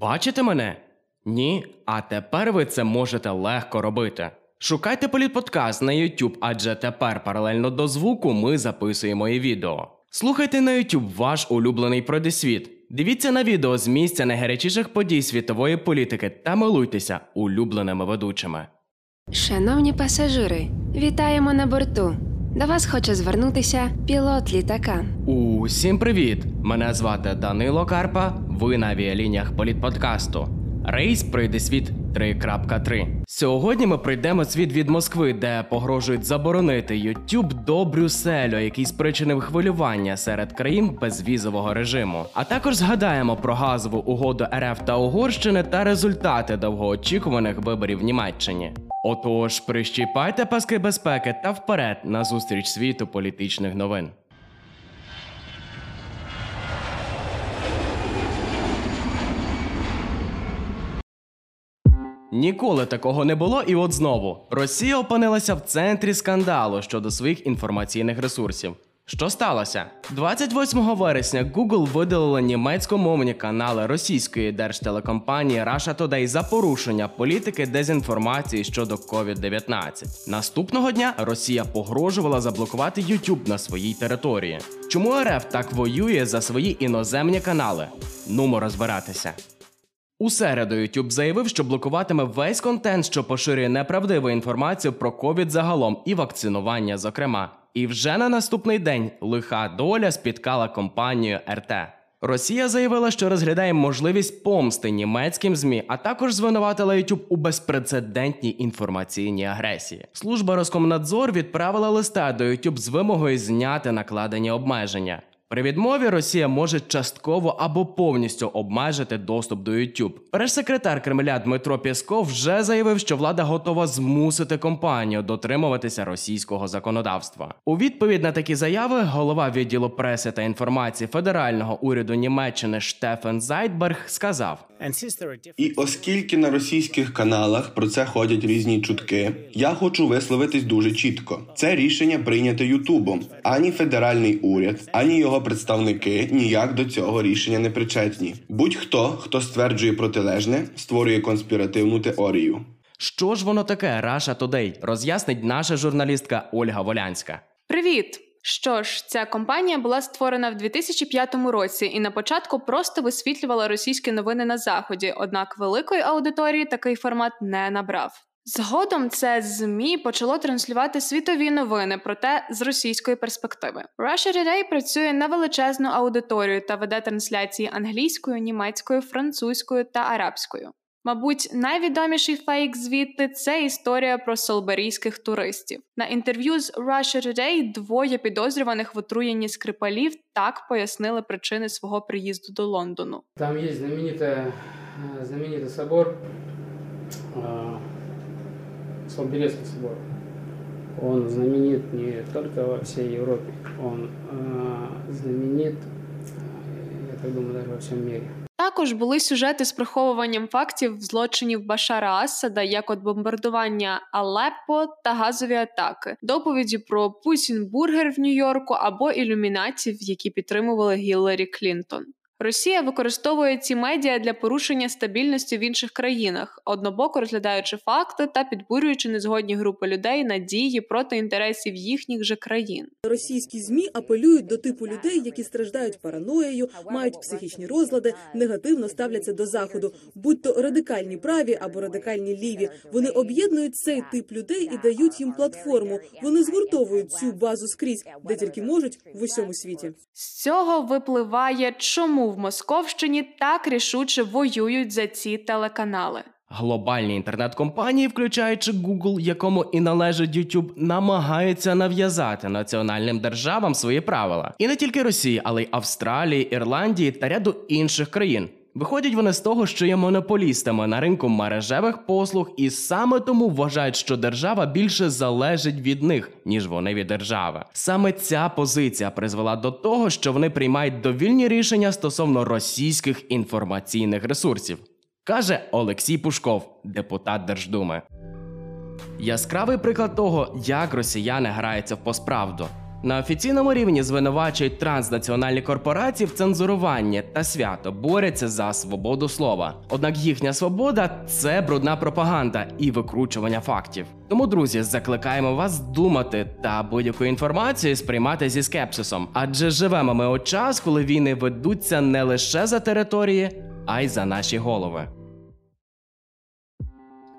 Бачите мене? Ні? А тепер ви це можете легко робити. Шукайте політподкаст на YouTube, адже тепер паралельно до звуку ми записуємо і відео. Слухайте на YouTube ваш улюблений продисвіт. Дивіться на відео з місця найгарячіших подій світової політики та милуйтеся улюбленими ведучими. Шановні пасажири, вітаємо на борту. До вас хоче звернутися пілот літака. Усім привіт! Мене звати Данило Карпа. Ви на авіалініях політподкасту. Рейс пройде світ 3.3. Сьогодні ми пройдемо світ від Москви, де погрожують заборонити YouTube до Брюсселю, який спричинив хвилювання серед країн безвізового режиму. А також згадаємо про газову угоду РФ та Угорщини та результати довгоочікуваних виборів в Німеччині. Отож, прищіпайте паски безпеки та вперед на зустріч світу політичних новин. Ніколи такого не було, і от знову Росія опинилася в центрі скандалу щодо своїх інформаційних ресурсів. Що сталося? 28 вересня Google видалила німецькомовні канали російської держтелекомпанії Russia Today за порушення політики дезінформації щодо COVID-19. Наступного дня Росія погрожувала заблокувати YouTube на своїй території. Чому РФ так воює за свої іноземні канали? Нумо розбиратися. У середу YouTube заявив, що блокуватиме весь контент, що поширює неправдиву інформацію про ковід загалом і вакцинування, зокрема. І вже на наступний день лиха доля спіткала компанію РТ. Росія заявила, що розглядає можливість помсти німецьким змі, а також звинуватила YouTube у безпрецедентній інформаційній агресії. Служба Роскомнадзор відправила листа до YouTube з вимогою зняти накладені обмеження. При відмові Росія може частково або повністю обмежити доступ до YouTube. Прес-секретар Кремля Дмитро Пєсков вже заявив, що влада готова змусити компанію дотримуватися російського законодавства. У відповідь на такі заяви голова відділу преси та інформації федерального уряду Німеччини Штефен Зайтберг сказав: І оскільки на російських каналах про це ходять різні чутки, я хочу висловитись дуже чітко. Це рішення прийняте Ютубом. Ані федеральний уряд, ані його представники ніяк до цього рішення не причетні. Будь-хто, хто стверджує протилежне, створює конспіративну теорію. Що ж воно таке Russia Today? роз'яснить наша журналістка Ольга Волянська. Привіт! Що ж, ця компанія була створена в 2005 році і на початку просто висвітлювала російські новини на заході, однак великої аудиторії такий формат не набрав. Згодом це змі почало транслювати світові новини, проте з російської перспективи. Russia Today працює на величезну аудиторію та веде трансляції англійською, німецькою, французькою та арабською. Мабуть, найвідоміший фейк звідти це історія про солберійських туристів. На інтерв'ю з Russia Today двоє підозрюваних в отруєнні скрипалів так пояснили причини свого приїзду до Лондону. Там есть знаменитый, знаменитый собор, э, Солберецкий собор. Он знаменит не только во всей Европе, он э, знаменит, э, я так думаю, даже во всем мире. Також були сюжети з приховуванням фактів злочинів Башара Асада, як от бомбардування Алеппо та газові атаки, доповіді про Путін бургер в Нью-Йорку або ілюмінатів, які підтримували Гілларі Клінтон. Росія використовує ці медіа для порушення стабільності в інших країнах, однобоко розглядаючи факти та підбурюючи незгодні групи людей на дії проти інтересів їхніх же країн. Російські змі апелюють до типу людей, які страждають параноєю, мають психічні розлади, негативно ставляться до заходу, будь то радикальні праві або радикальні ліві. Вони об'єднують цей тип людей і дають їм платформу. Вони згуртовують цю базу скрізь, де тільки можуть в усьому світі. З цього випливає, чому в Московщині так рішуче воюють за ці телеканали. Глобальні інтернет-компанії, включаючи Google, якому і належить YouTube, намагаються нав'язати національним державам свої правила. І не тільки Росії, але й Австралії, Ірландії та ряду інших країн. Виходять вони з того, що є монополістами на ринку мережевих послуг, і саме тому вважають, що держава більше залежить від них, ніж вони від держави. Саме ця позиція призвела до того, що вони приймають довільні рішення стосовно російських інформаційних ресурсів, каже Олексій Пушков, депутат Держдуми. Яскравий приклад того, як росіяни граються в посправду. На офіційному рівні звинувачують транснаціональні корпорації в цензуруванні та свято борються за свободу слова. Однак їхня свобода це брудна пропаганда і викручування фактів. Тому, друзі, закликаємо вас думати та будь-яку інформацію сприймати зі скепсисом, адже живемо ми у час, коли війни ведуться не лише за території, а й за наші голови.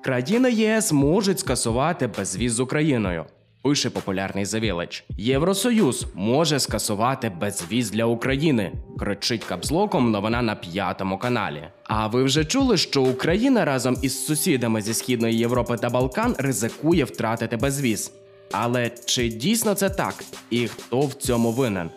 Країни єС можуть скасувати безвіз з Україною. Пише популярний завілич. Євросоюз може скасувати безвіз для України. Кричить капслоком новина на п'ятому каналі. А ви вже чули, що Україна разом із сусідами зі східної Європи та Балкан ризикує втратити безвіз. Але чи дійсно це так? І хто в цьому винен?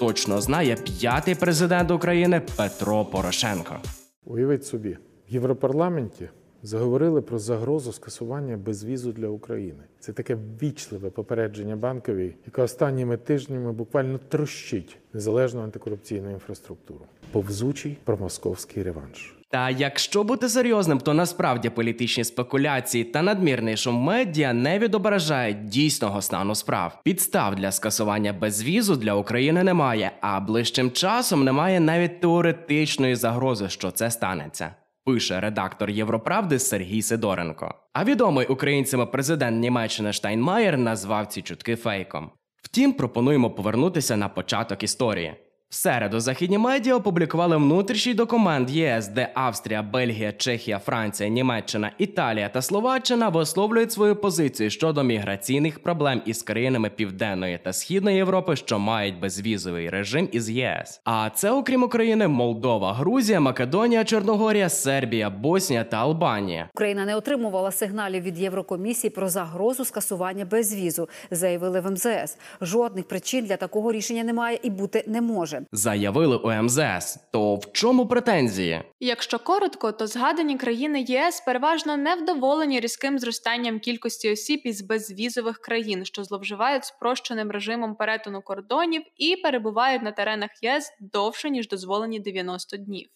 Точно знає п'ятий президент України Петро Порошенко. Уявіть собі, в Європарламенті заговорили про загрозу скасування безвізу для України. Це таке ввічливе попередження банковій, яка останніми тижнями буквально трощить незалежну антикорупційну інфраструктуру. Повзучий промосковський реванш. Та якщо бути серйозним, то насправді політичні спекуляції та надмірний шум медіа не відображають дійсного стану справ. Підстав для скасування безвізу для України немає, а ближчим часом немає навіть теоретичної загрози, що це станеться. Пише редактор Європравди Сергій Сидоренко. А відомий українцями президент Німеччини Штайнмаєр назвав ці чутки фейком. Втім, пропонуємо повернутися на початок історії. В середу західні медіа опублікували внутрішній документ ЄС, де Австрія, Бельгія, Чехія, Франція, Німеччина, Італія та Словаччина висловлюють свою позицію щодо міграційних проблем із країнами Південної та Східної Європи, що мають безвізовий режим із ЄС. А це, окрім України, Молдова, Грузія, Македонія, Чорногорія, Сербія, Боснія та Албанія. Україна не отримувала сигналів від Єврокомісії про загрозу скасування безвізу, заявили в МЗС. Жодних причин для такого рішення немає і бути не може. Заявили у МЗС. То в чому претензії? Якщо коротко, то згадані країни ЄС переважно невдоволені різким зростанням кількості осіб із безвізових країн, що зловживають спрощеним режимом перетину кордонів і перебувають на теренах ЄС довше ніж дозволені 90 днів.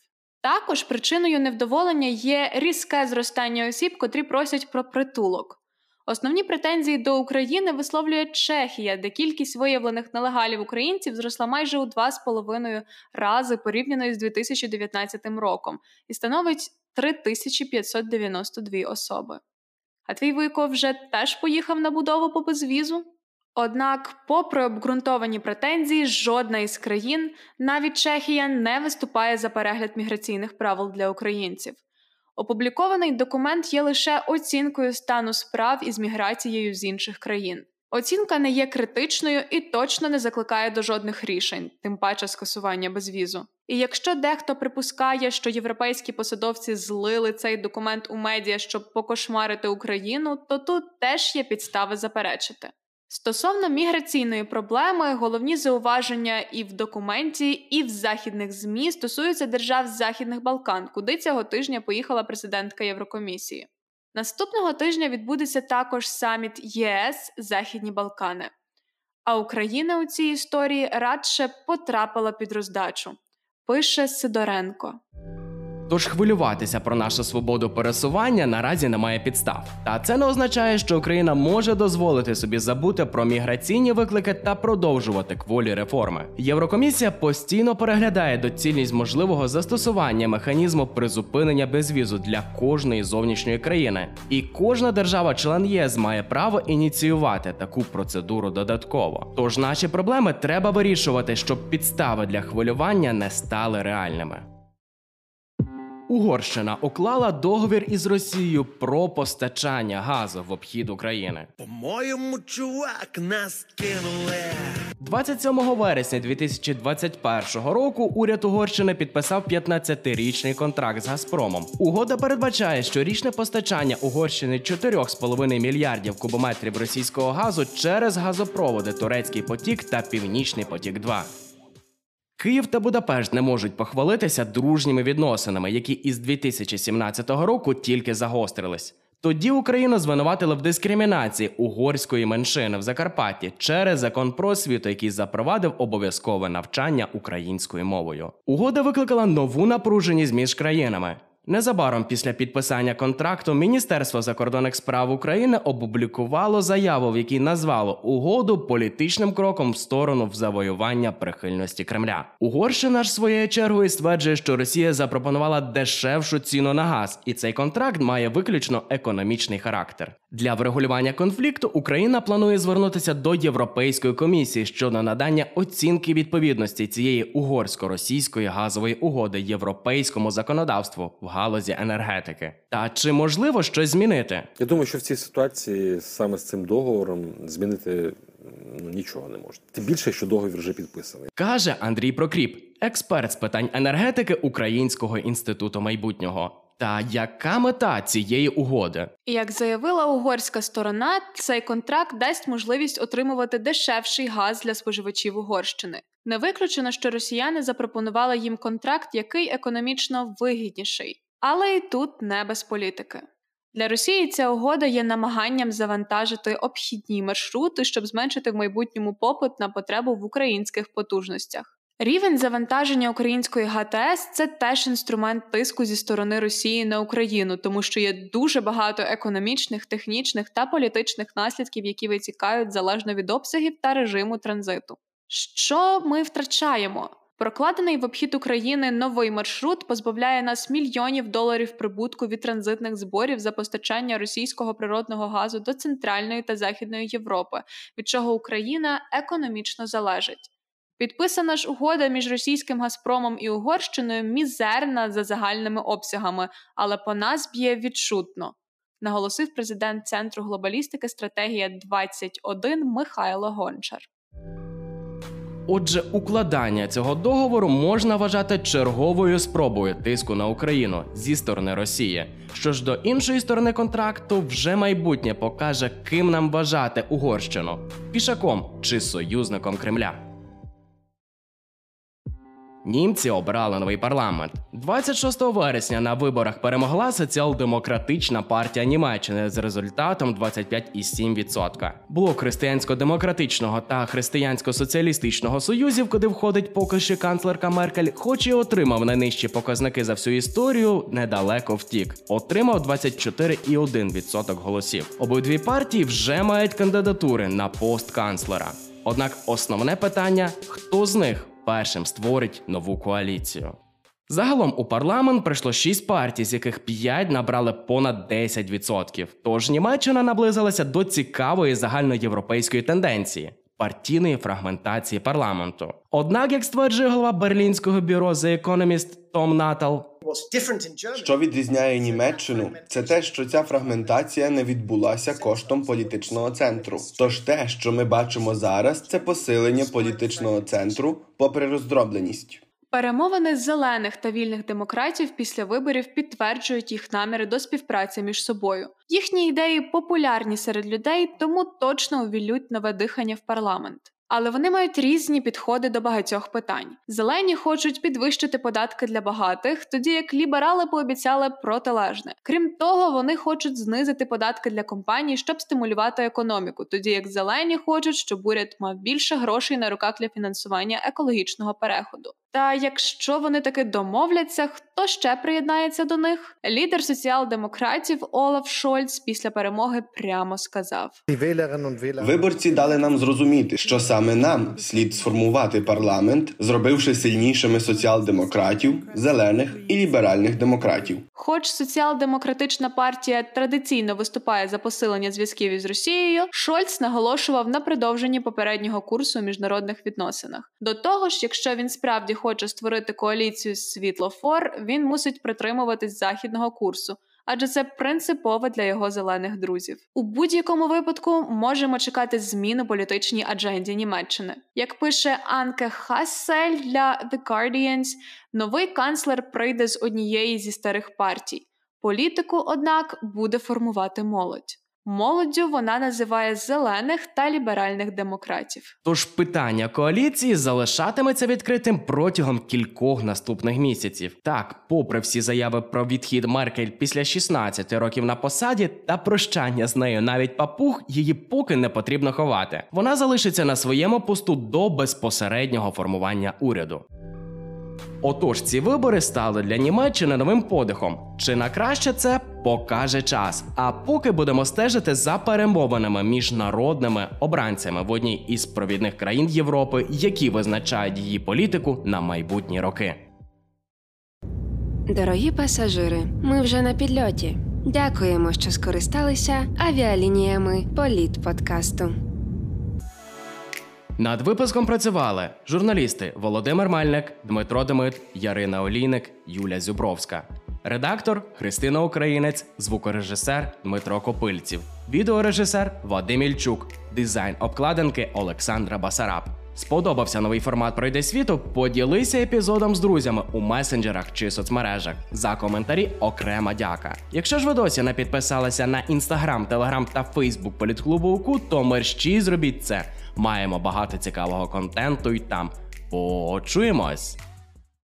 Також причиною невдоволення є різке зростання осіб, котрі просять про притулок. Основні претензії до України висловлює Чехія, де кількість виявлених нелегалів українців зросла майже у 2,5 рази порівняно з 2019 роком і становить 3592 особи. А твій Вуйко вже теж поїхав на будову по безвізу? Однак, попри обґрунтовані претензії, жодна із країн, навіть Чехія, не виступає за перегляд міграційних правил для українців. Опублікований документ є лише оцінкою стану справ із міграцією з інших країн. Оцінка не є критичною і точно не закликає до жодних рішень, тим паче скасування безвізу. І якщо дехто припускає, що європейські посадовці злили цей документ у медіа, щоб покошмарити Україну, то тут теж є підстави заперечити. Стосовно міграційної проблеми, головні зауваження і в документі, і в західних змі стосуються держав з Західних Балкан, куди цього тижня поїхала президентка Єврокомісії. Наступного тижня відбудеться також саміт ЄС Західні Балкани. А Україна у цій історії радше потрапила під роздачу. Пише Сидоренко. Тож хвилюватися про нашу свободу пересування наразі немає підстав. Та це не означає, що Україна може дозволити собі забути про міграційні виклики та продовжувати кволі реформи. Єврокомісія постійно переглядає доцільність можливого застосування механізму призупинення безвізу для кожної зовнішньої країни, і кожна держава-член ЄС має право ініціювати таку процедуру додатково. Тож наші проблеми треба вирішувати, щоб підстави для хвилювання не стали реальними. Угорщина уклала договір із Росією про постачання газу в обхід України. По-моєму, чувак, нас кинули. 27 вересня 2021 року уряд Угорщини підписав 15-річний контракт з Газпромом. Угода передбачає щорічне постачання Угорщини 4,5 мільярдів кубометрів російського газу через газопроводи Турецький потік та Північний потік 2 Київ та Будапешт не можуть похвалитися дружніми відносинами, які із 2017 року тільки загострились. Тоді Україну звинуватили в дискримінації угорської меншини в Закарпатті через закон про освіту, який запровадив обов'язкове навчання українською мовою. Угода викликала нову напруженість між країнами. Незабаром після підписання контракту Міністерство закордонних справ України опублікувало заяву, в якій назвало угоду політичним кроком в сторону в завоювання прихильності Кремля. Угорщина ж своєю чергою стверджує, що Росія запропонувала дешевшу ціну на газ, і цей контракт має виключно економічний характер. Для врегулювання конфлікту Україна планує звернутися до Європейської комісії щодо надання оцінки відповідності цієї угорсько-російської газової угоди європейському законодавству галузі енергетики. Та чи можливо щось змінити? Я думаю, що в цій ситуації саме з цим договором змінити ну, нічого не можна. Тим більше, що договір вже підписаний. каже Андрій Прокріп, експерт з питань енергетики Українського інституту майбутнього. Та яка мета цієї угоди? Як заявила угорська сторона, цей контракт дасть можливість отримувати дешевший газ для споживачів Угорщини. Не виключено, що росіяни запропонували їм контракт, який економічно вигідніший, але і тут не без політики. Для Росії ця угода є намаганням завантажити обхідні маршрути, щоб зменшити в майбутньому попит на потребу в українських потужностях. Рівень завантаження української ГТС це теж інструмент тиску зі сторони Росії на Україну, тому що є дуже багато економічних, технічних та політичних наслідків, які витікають залежно від обсягів та режиму транзиту. Що ми втрачаємо? Прокладений в обхід України новий маршрут позбавляє нас мільйонів доларів прибутку від транзитних зборів за постачання російського природного газу до Центральної та Західної Європи, від чого Україна економічно залежить. Підписана ж угода між російським Газпромом і Угорщиною мізерна за загальними обсягами, але по нас б'є відчутно, наголосив президент Центру глобалістики стратегія 21 Михайло Гончар. Отже, укладання цього договору можна вважати черговою спробою тиску на Україну зі сторони Росії. Що ж до іншої сторони контракту, вже майбутнє покаже, ким нам вважати Угорщину пішаком чи союзником Кремля. Німці обрали новий парламент 26 вересня. На виборах перемогла соціал-демократична партія Німеччини з результатом 25,7%. Блок християнсько-демократичного та християнсько-соціалістичного союзів, куди входить поки що канцлерка Меркель, хоч і отримав найнижчі показники за всю історію, недалеко втік. Отримав 24,1% голосів. Обидві партії вже мають кандидатури на пост канцлера. Однак основне питання: хто з них першим створить нову коаліцію. Загалом у парламент прийшло 6 партій, з яких 5 набрали понад 10%. Тож Німеччина наблизилася до цікавої загальноєвропейської тенденції партійної фрагментації парламенту. Однак, як стверджує голова берлінського бюро The Economist Том Натал, Що відрізняє Німеччину, це те, що ця фрагментація не відбулася коштом політичного центру. Тож те, що ми бачимо зараз, це посилення політичного центру, попри роздробленість. Перемовини зелених та вільних демократів після виборів підтверджують їх наміри до співпраці між собою. Їхні ідеї популярні серед людей, тому точно увілють нове дихання в парламент. Але вони мають різні підходи до багатьох питань. Зелені хочуть підвищити податки для багатих, тоді як ліберали пообіцяли протилежне. Крім того, вони хочуть знизити податки для компаній, щоб стимулювати економіку, тоді як зелені хочуть, щоб уряд мав більше грошей на руках для фінансування екологічного переходу. Та якщо вони таки домовляться, хто ще приєднається до них? Лідер соціал-демократів Олаф Шольц після перемоги прямо сказав: Виборці дали нам зрозуміти, що саме нам слід сформувати парламент, зробивши сильнішими соціал-демократів, зелених і ліберальних демократів. Хоч соціал-демократична партія традиційно виступає за посилення зв'язків із Росією, Шольц наголошував на продовженні попереднього курсу у міжнародних відносинах. До того ж, якщо він справді хоче створити коаліцію світлофор, він мусить притримуватись західного курсу. Адже це принципово для його зелених друзів. У будь-якому випадку можемо чекати змін у політичній адженді Німеччини. Як пише Анке Хассель для The Guardians, новий канцлер прийде з однієї зі старих партій. Політику, однак, буде формувати молодь. Молоддю вона називає зелених та ліберальних демократів. Тож питання коаліції залишатиметься відкритим протягом кількох наступних місяців. Так, попри всі заяви про відхід Меркель після 16 років на посаді та прощання з нею, навіть папуг її поки не потрібно ховати. Вона залишиться на своєму посту до безпосереднього формування уряду. Отож, ці вибори стали для Німеччини новим подихом. Чи на краще це покаже час. А поки будемо стежити за перемовинами між народними обранцями в одній із провідних країн Європи, які визначають її політику на майбутні роки. Дорогі пасажири, ми вже на підльоті. Дякуємо, що скористалися авіалініями Політ подкасту. Над випуском працювали журналісти Володимир Мальник, Дмитро Демит, Ярина Олійник, Юля Зюбровська, редактор Христина Українець, звукорежисер Дмитро Копильців, відеорежисер Вадим Ільчук, дизайн обкладинки Олександра Басараб. Сподобався новий формат Пройде світу? Поділися епізодом з друзями у месенджерах чи соцмережах. За коментарі окрема дяка. Якщо ж ви досі не підписалися на інстаграм, телеграм та фейсбук політклубу УКУ, то мерщій зробіть це. Маємо багато цікавого контенту й там. Почуємось!